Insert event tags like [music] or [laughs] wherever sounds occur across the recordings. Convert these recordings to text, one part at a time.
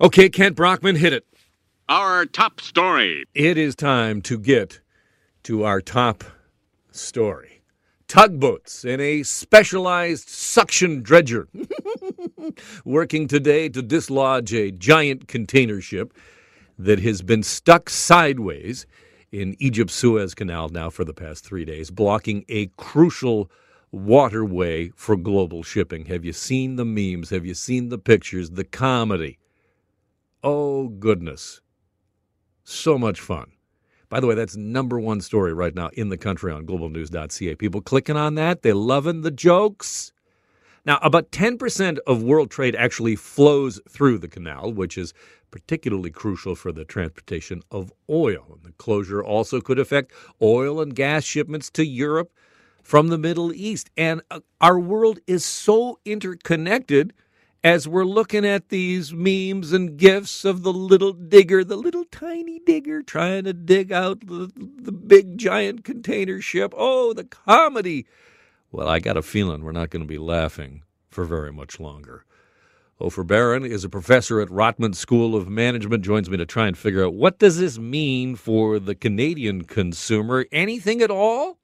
Okay, Kent Brockman, hit it. Our top story. It is time to get to our top story. Tugboats and a specialized suction dredger [laughs] working today to dislodge a giant container ship that has been stuck sideways in Egypt's Suez Canal now for the past three days, blocking a crucial waterway for global shipping. Have you seen the memes? Have you seen the pictures? The comedy? Oh, goodness. So much fun. By the way, that's number one story right now in the country on globalnews.ca. People clicking on that, they're loving the jokes. Now, about 10% of world trade actually flows through the canal, which is particularly crucial for the transportation of oil. And the closure also could affect oil and gas shipments to Europe from the Middle East. And uh, our world is so interconnected as we're looking at these memes and gifs of the little digger, the little tiny digger trying to dig out the, the big giant container ship. Oh, the comedy. Well, I got a feeling we're not going to be laughing for very much longer. Opher Baron is a professor at Rotman School of Management, joins me to try and figure out what does this mean for the Canadian consumer? Anything at all?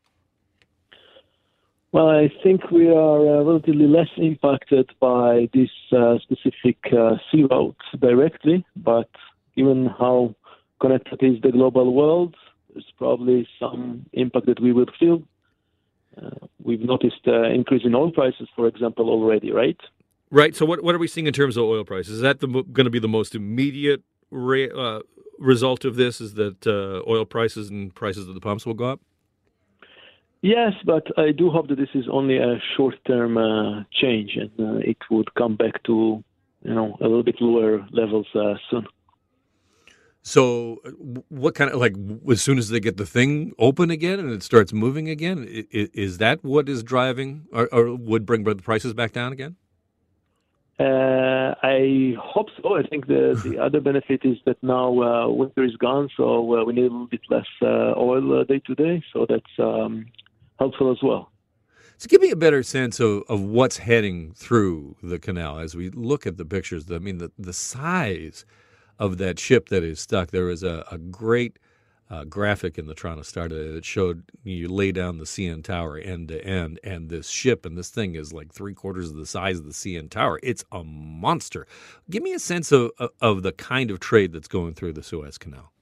Well, I think we are uh, relatively less impacted by this uh, specific uh, sea route directly, but given how connected is the global world, there's probably some impact that we will feel. Uh, we've noticed uh, increase in oil prices, for example, already, right? Right. So, what what are we seeing in terms of oil prices? Is that going to be the most immediate re, uh, result of this? Is that oil prices and prices at the pumps will go up? Yes, but I do hope that this is only a short-term uh, change, and uh, it would come back to you know a little bit lower levels uh, soon. So, what kind of like as soon as they get the thing open again and it starts moving again, is, is that what is driving or, or, would bring the prices back down again? Uh, I hope so. I think the, the [laughs] other benefit is that now uh, winter is gone, so uh, we need a little bit less uh, oil day to day. So that's um, helpful as well. So, give me a better sense of, of what's heading through the canal as we look at the pictures. I mean, the, the size of that ship that is stuck. There is a, a great uh, graphic in the Toronto Star that showed you lay down the CN Tower end to end, and this ship and this thing is like three quarters of the size of the CN Tower. It's a monster. Give me a sense of, of, of the kind of trade that's going through the Suez Canal.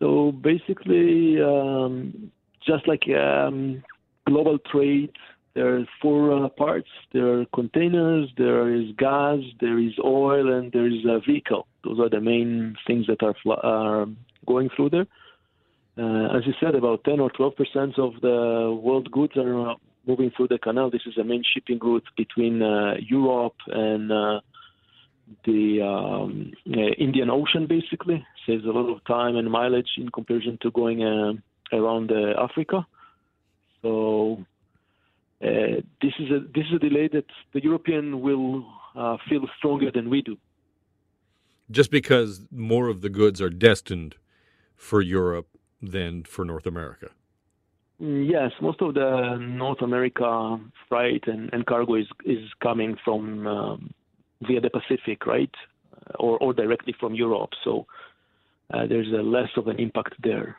So basically, um, just like um, global trade, there are four uh, parts. There are containers, there is gas, there is oil, and there is a vehicle. Those are the main things that are, are going through there. Uh, as you said, about 10 or 12 percent of the world goods are moving through the canal. This is a main shipping route between uh, Europe and uh, the um, uh, Indian Ocean, basically. Saves a lot of time and mileage in comparison to going uh, around uh, Africa. So uh, this is a this is a delay that the European will uh, feel stronger than we do. Just because more of the goods are destined for Europe than for North America. Mm, yes, most of the North America freight and, and cargo is is coming from um, via the Pacific, right, or or directly from Europe. So uh, there's a less of an impact there.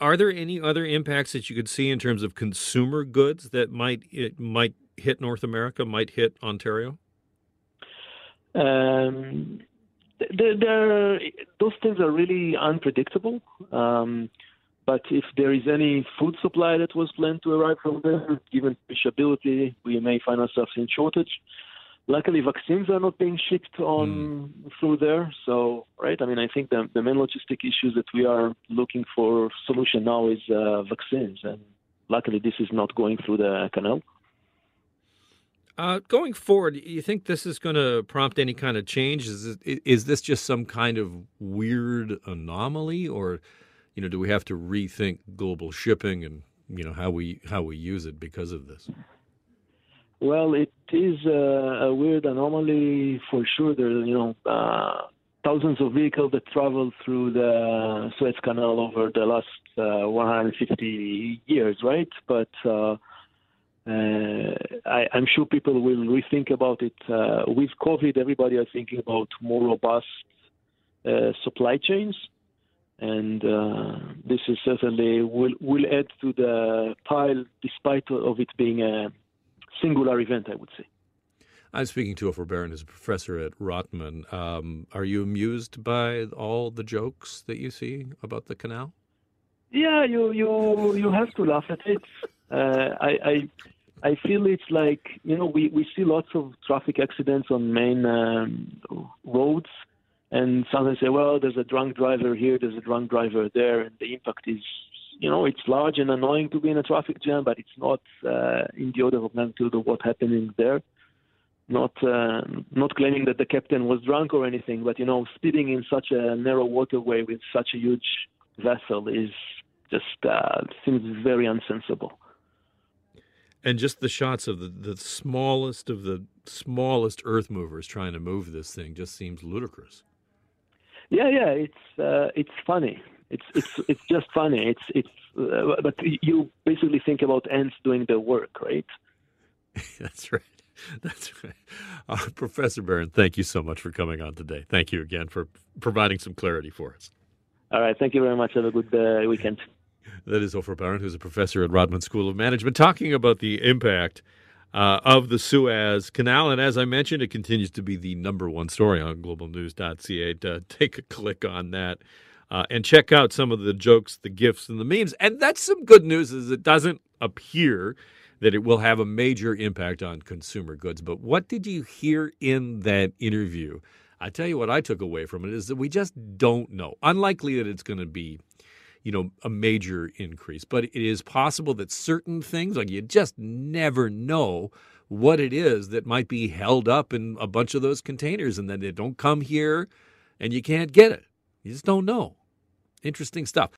Are there any other impacts that you could see in terms of consumer goods that might it might hit North America, might hit Ontario? Um, there, there, those things are really unpredictable. Um, but if there is any food supply that was planned to arrive from there, given perishability, we may find ourselves in shortage. Luckily, vaccines are not being shipped on mm. through there. So, right, I mean, I think the, the main logistic issues that we are looking for solution now is uh, vaccines, and luckily, this is not going through the canal. Uh, going forward, you think this is going to prompt any kind of change? Is it, is this just some kind of weird anomaly, or you know, do we have to rethink global shipping and you know how we how we use it because of this? Well, it is a, a weird anomaly for sure. There, you know, uh, thousands of vehicles that travel through the Suez Canal over the last uh, 150 years, right? But uh, Uh, I, am sure people will rethink about it. Uh, with COVID, everybody is thinking about more robust uh, supply chains, and this is certainly will will add to the pile, despite of it being a singular event. I would say. I'm speaking to Opher Baron, who's a professor at Rotman. Um, are you amused by all the jokes that you see about the canal? Yeah, you you you have to laugh at it. Uh, I, I I feel it's like you know we, we see lots of traffic accidents on main um, roads, and sometimes say, well, there's a drunk driver here, there's a drunk driver there, and the impact is you know it's large and annoying to be in a traffic jam, but it's not uh, in the order of magnitude of what's happening there not uh, not claiming that the captain was drunk or anything, but you know, speeding in such a narrow waterway with such a huge vessel is just uh, seems very unsensible. And just the shots of the, the smallest of the smallest earth movers trying to move this thing just seems ludicrous. Yeah, yeah, it's uh, it's funny. It's it's it's just funny. It's it's uh, but you basically think about ants doing their work, right? [laughs] That's right. That's right. Uh, Professor Baron, thank you so much for coming on today. Thank you again for providing some clarity for us. All right. Thank you very much. Have a good uh, weekend. [laughs] That is Opher Baron, who's a professor at Rotman School of Management, talking about the impact uh, of the Suez Canal. And as I mentioned, it continues to be the number one story on globalnews.ca. Uh, take a click on that. Uh, and check out some of the jokes, the gifts, and the memes. And that's some good news, is it doesn't appear that it will have a major impact on consumer goods. But what did you hear in that interview? I tell you what I took away from it is that we just don't know. Unlikely that it's going to be, you know, a major increase, but it is possible that certain things, like you just never know what it is that might be held up in a bunch of those containers and then they don't come here and you can't get it. You just don't know. Interesting stuff.